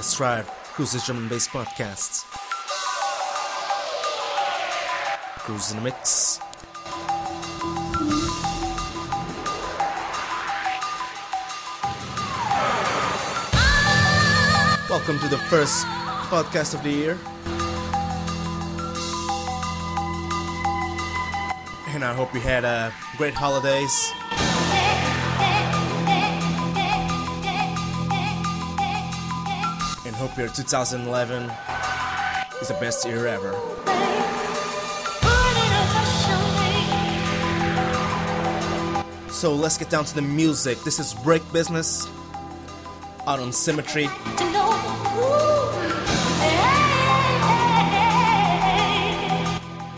That's right, Cruise's Drum and Bass Podcast. Cruise in the Mix. Welcome to the first podcast of the year. And I hope you had a great holidays. Hope your 2011 is the best year ever. So let's get down to the music. This is Break Business out on Symmetry.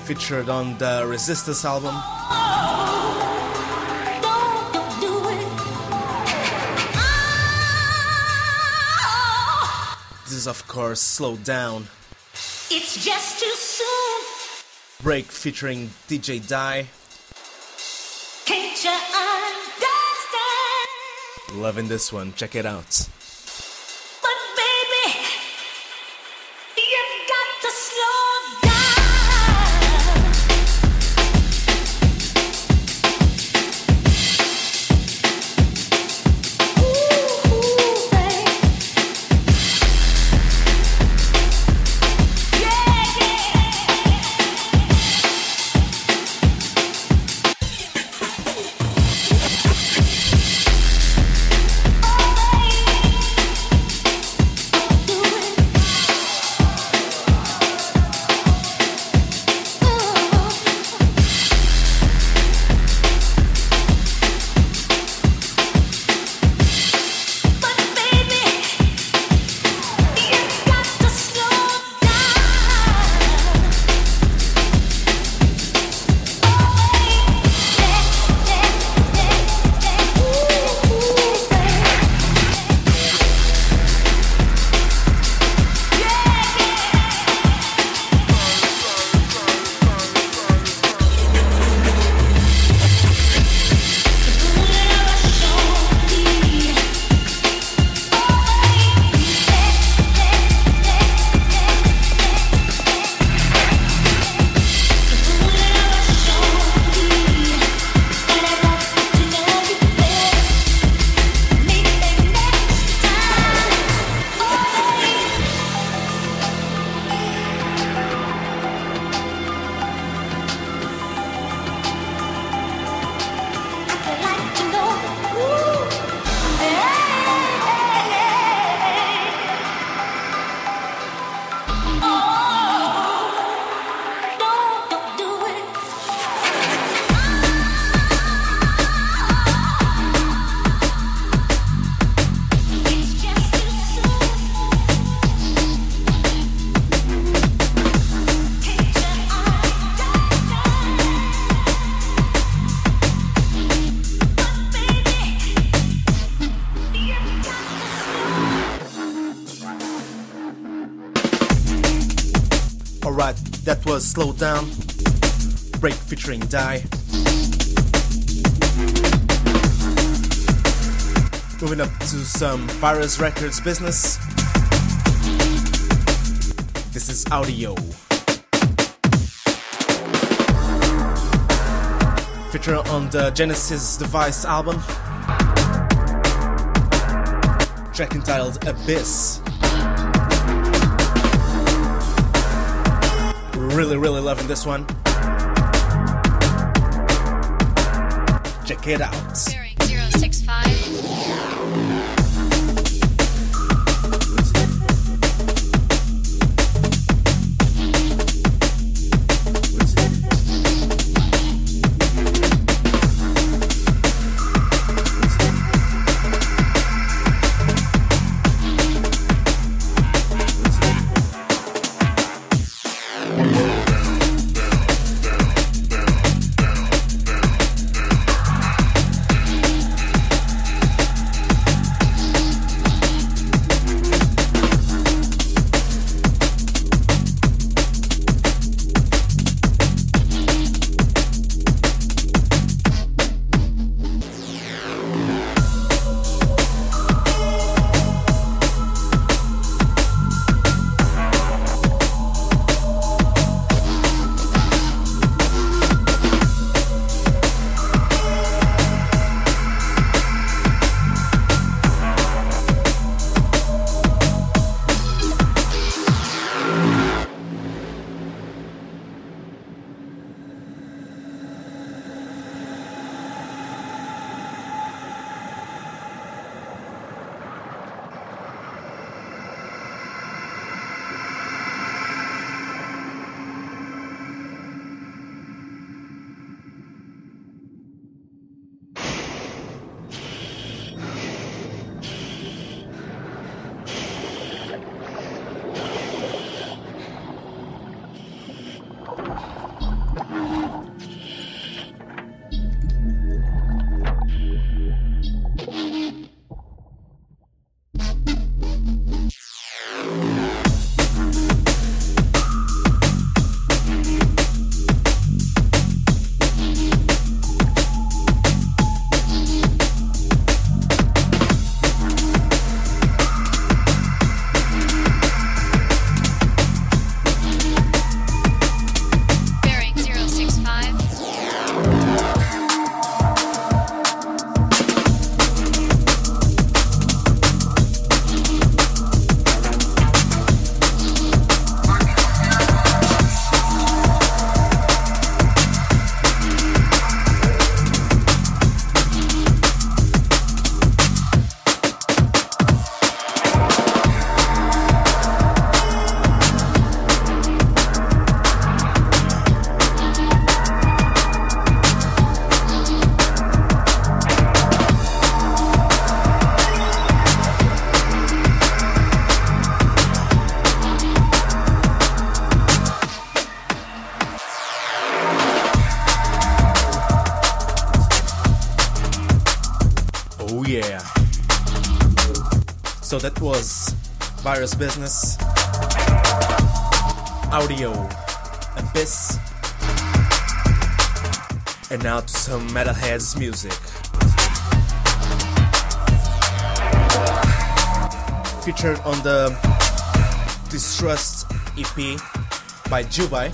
Featured on the Resistance album. Is, of course, Slow Down. It's just too soon. Break featuring DJ Die. Can't you understand? Loving this one. Check it out. Slow Down. Break featuring Die. Moving up to some Virus Records business. This is Audio. Featured on the Genesis Device album. Track entitled Abyss. Really, really loving this one. Check it out. Bearing 065. Oh, yeah. So that was Virus Business, Audio, Abyss, and now to some Metalheadz music. Featured on the Distrust EP by Jubei.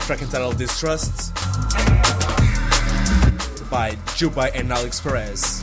Track entitled Distrust by Jubei and Alix Perez.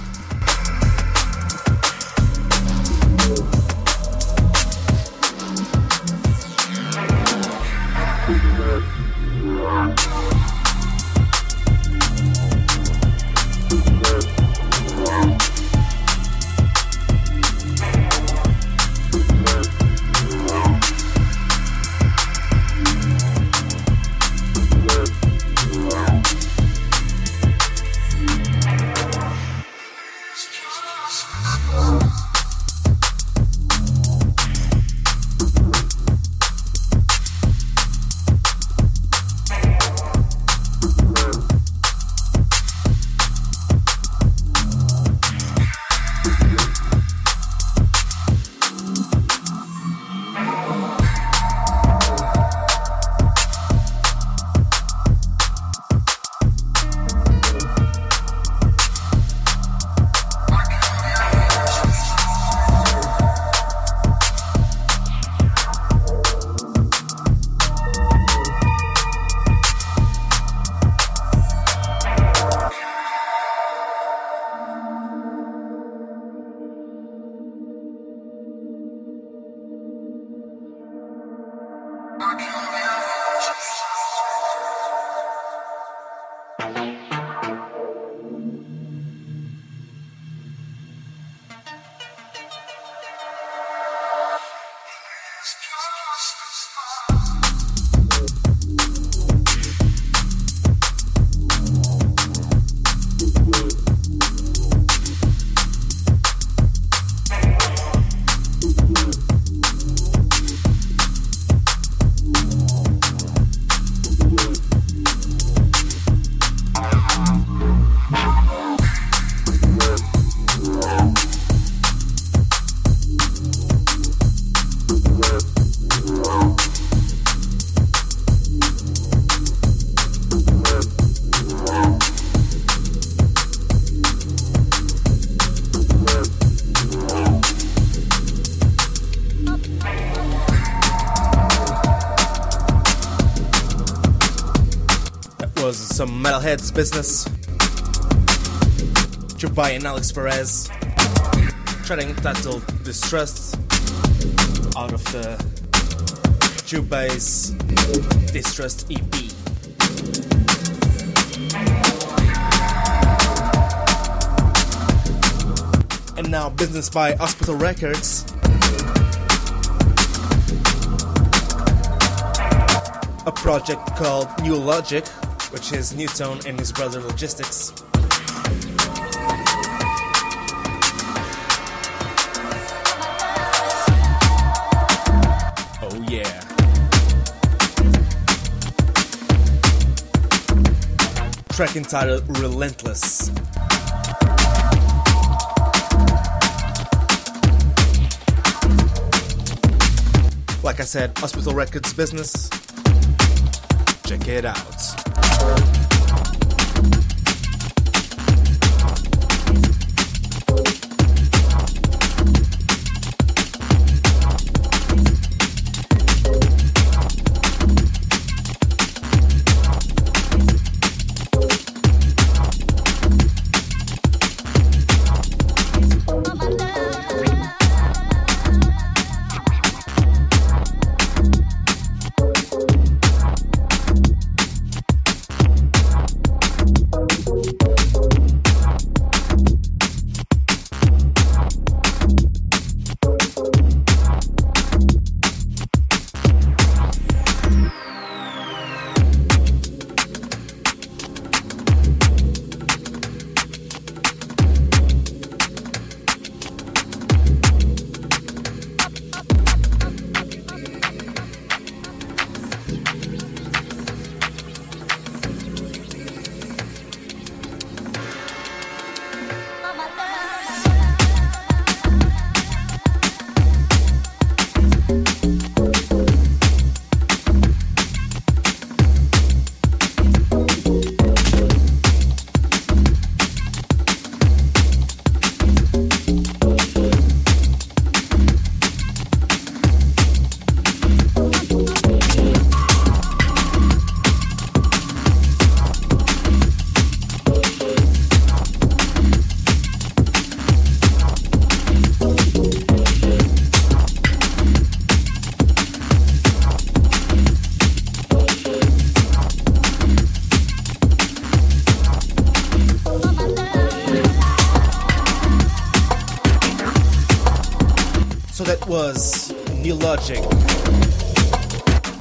Metalheadz business. Jubei and Alix Perez. Track entitled Distrust out of the Jubei's Distrust EP. And now business by Hospital Records. A project called Nu:Logic, which is Nu:Tone and his brother Logistics. Oh yeah. Track entitled Relentless. Like I said, Hospital Records business. Check it out. Mama,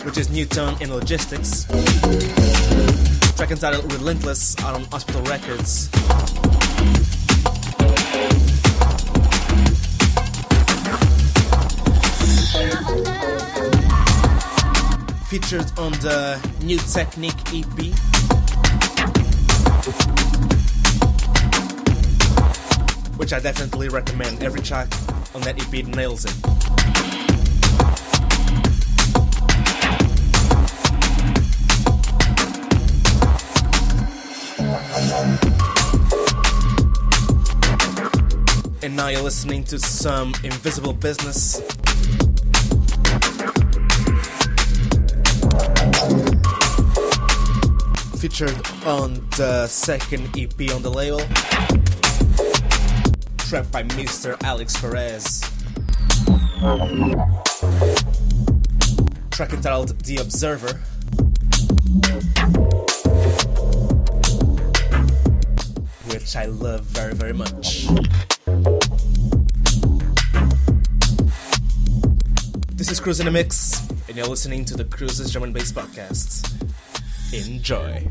Which is Nu:Tone in Logistics. Track entitled Relentless on Hospital Records. Featured on the New Technique EP. Which I definitely recommend. Every track on that EP nails it. Now you're listening to some Invisible Business. Featured on the second EP on the label. Trapped by Mr. Alix Perez. Track entitled The Observer. Which I love very, very much. Cruise in a Mix, and you're listening to the Cruises Drum and Bass Podcast. Enjoy.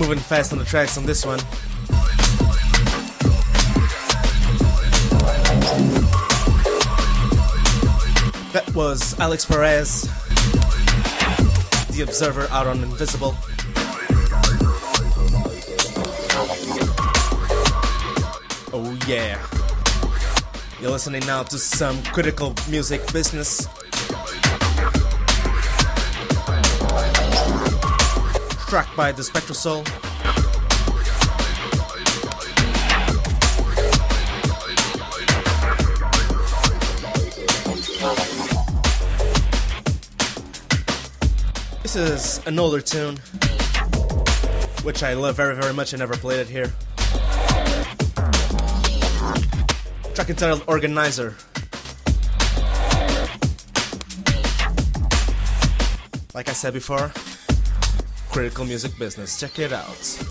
Moving fast on the tracks on this one. That was Alix Perez, The Observer out on Invisible. Oh yeah. You're listening now to some critical music business. Track by the Spectrasoul. This is an older tune, which I love very, very much. I never played it here. Track entitled Organizer. Like I said before, critical music business. Check it out.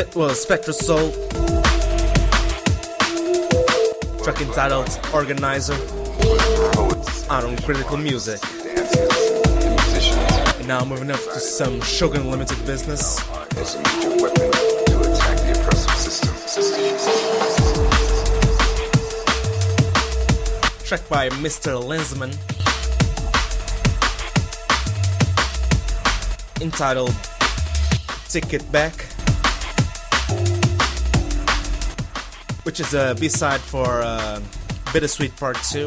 That was Spectrasoul. Track entitled Organizer out on Critical Music. And now moving up to some Shogun Limited business. Track by Mr. Lensman. Entitled Take It Back. Which is a B side for uh, Bittersweet Part 2.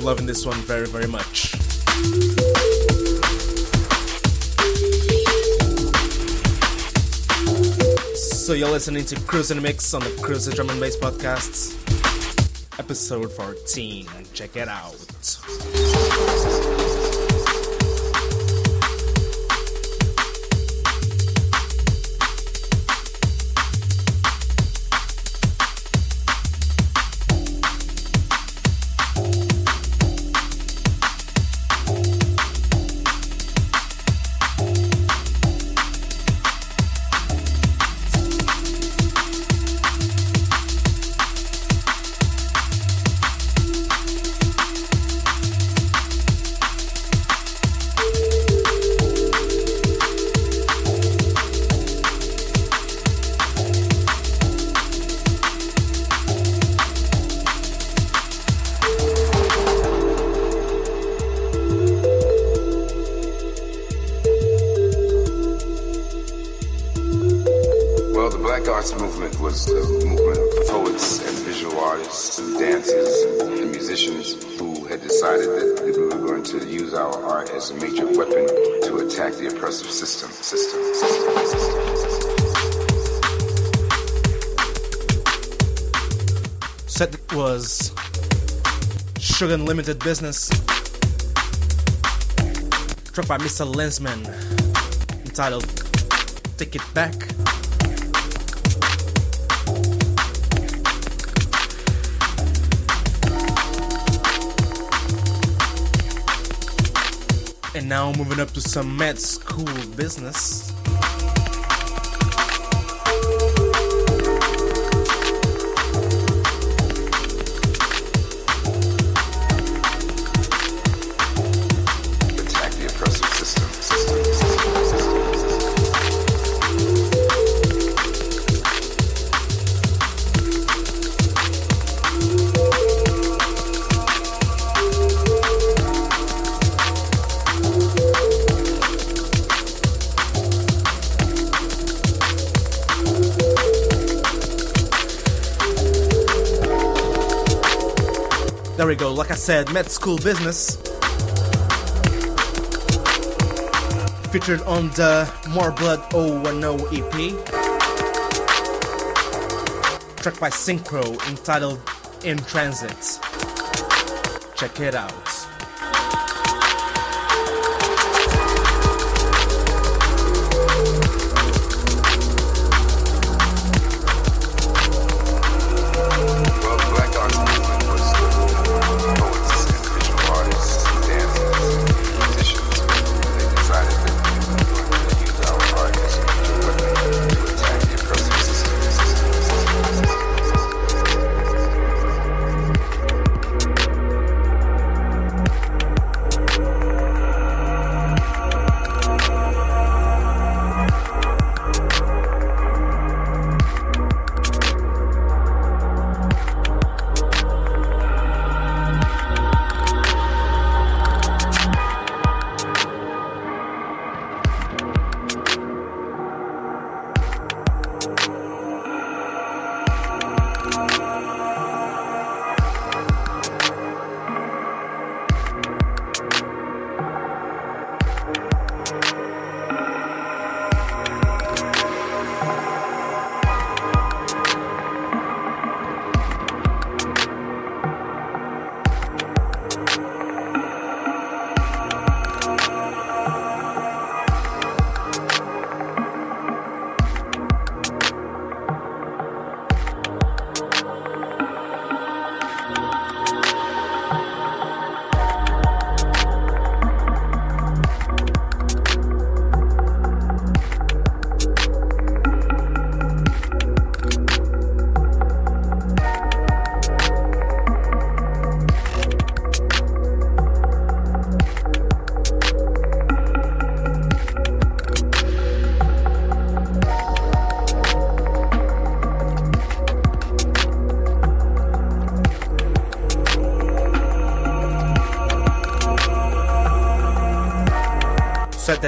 Loving this one very, very much. So you're listening to Cruise and Mix on the Cruise Drum and Bass Podcasts, episode 14. Check it out. Our art as a major weapon to attack the oppressive system. System. System. system. Set was Shogun Limited Business. Track by Mr. Lensman. Entitled Take It Back. And now moving up to some med school business. There we go. Like I said, med school business. Featured on the More Blood 010 EP. Track by Synchro entitled In Transit. Check it out.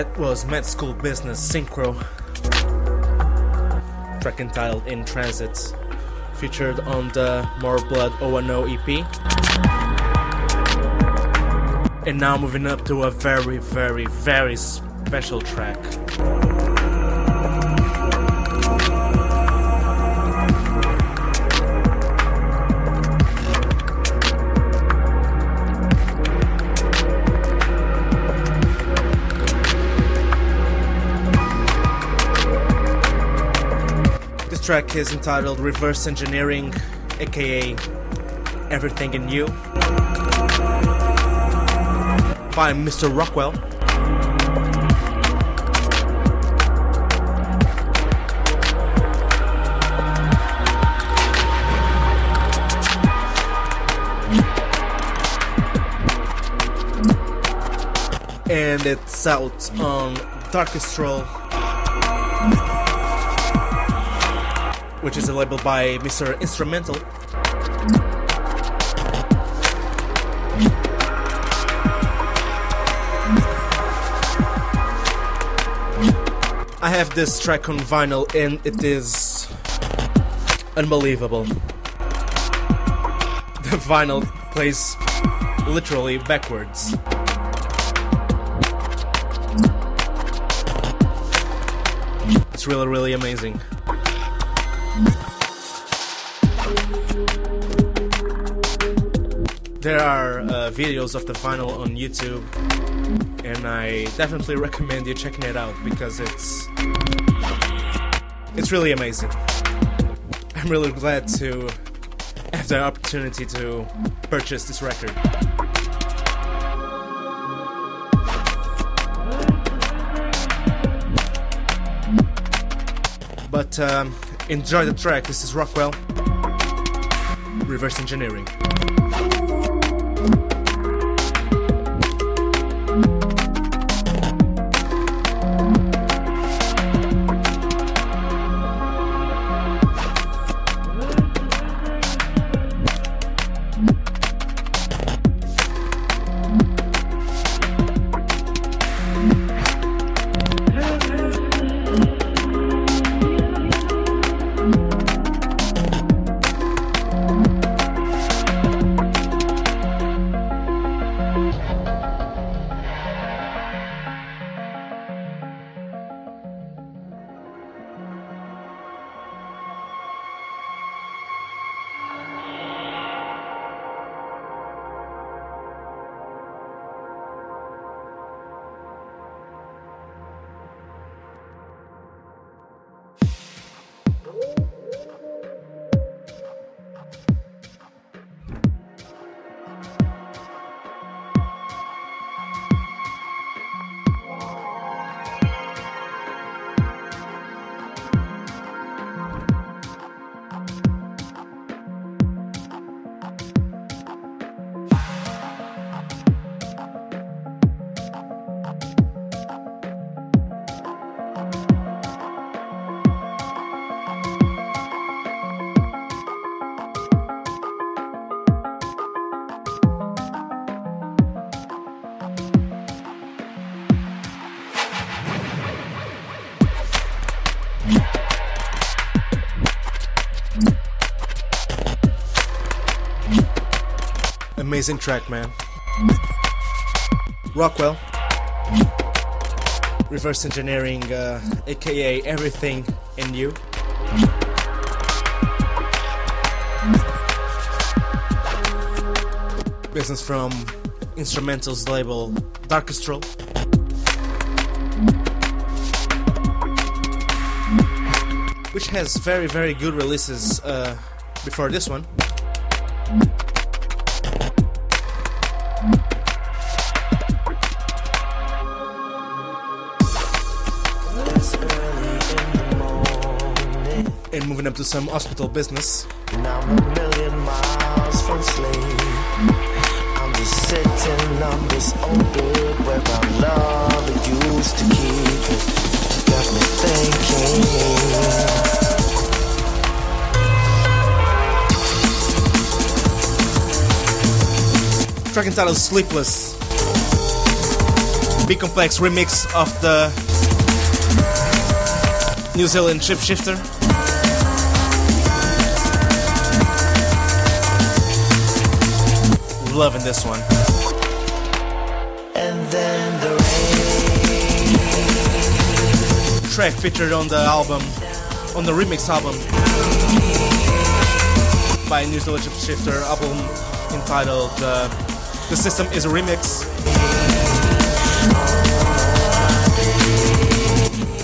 That was Med School Business Synchro. Track entitled In Transit, featured on the More Blood O&O EP. And now moving up to a very, very, very special track. Track is entitled Reverse Engineering, aka Everything in You, by Mr. Rockwell. And it's out on Darkestral, which is a label by Mr. Instra:mental. I have this track on vinyl and it is unbelievable. The vinyl plays literally backwards. It's really, really amazing. There are uh, videos of the vinyl on YouTube, and I definitely recommend you checking it out because it's it's really amazing. I'm really glad to have the opportunity to purchase this record. But um, enjoy the track. This is Rockwell. Reverse engineering. Amazing track, man. Rockwell. Reverse engineering, uh, aka everything in you. Business from Instra:mental's label Darkestral. Which has very, very good releases uh, before this one. Moving up to some hospital business. And I'm a million miles from sleep. I'm just sitting on this old bed where our love used to keep it. Got me thinking. Track entitled Sleepless. B Complex remix of the New Zealand Shapeshifter. Loving this one. And then the Track featured on the album, on the remix album by New Zealand Shifter, album entitled uh, The System is a Remix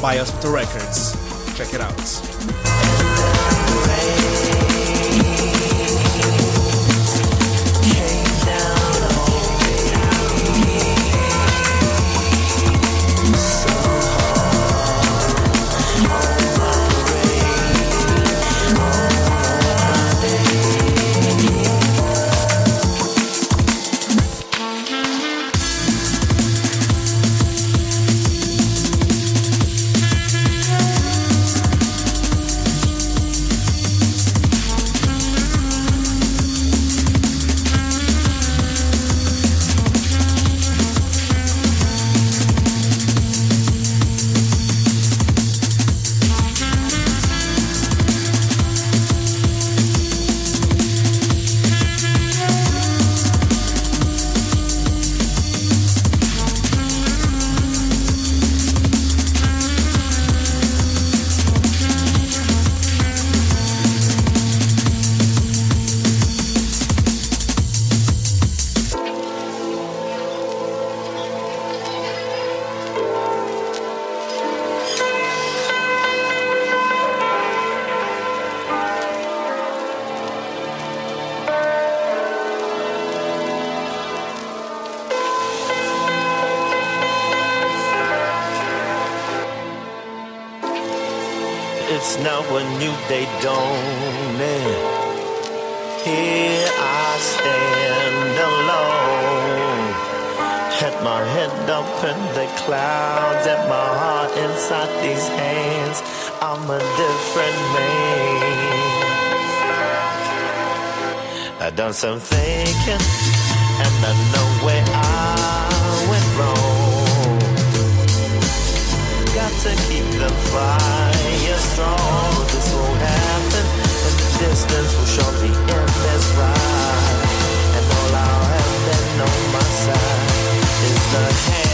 by Hospital Records. Check it out. I done thinking, and I know where I went wrong. Got to keep the fire strong. This won't happen, and the distance will show me in this ride. And all I'll have then on my side is the hands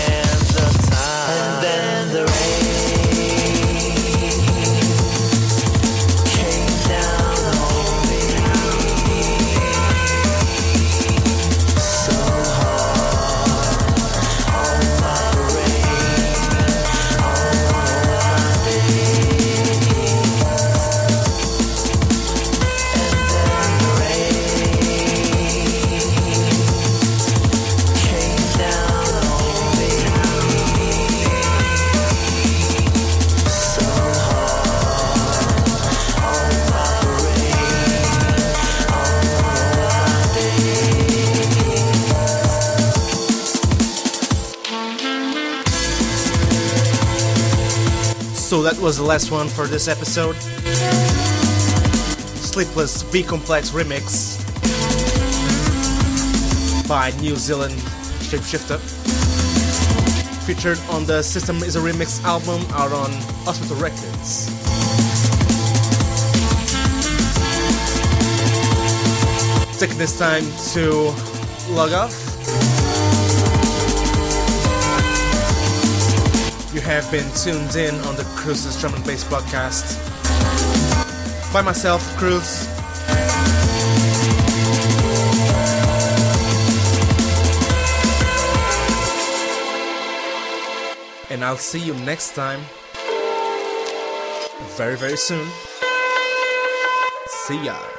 That was the last one for this episode. Sleepless B Complex remix by New Zealand Shapeshifter. Featured on the System is a Remix album out on Hospital Records. Taking this time to log off. You have been tuned in on the Cruises Drum and Bass podcast by myself, Cruz. And I'll see you next time. Very, very soon. See ya.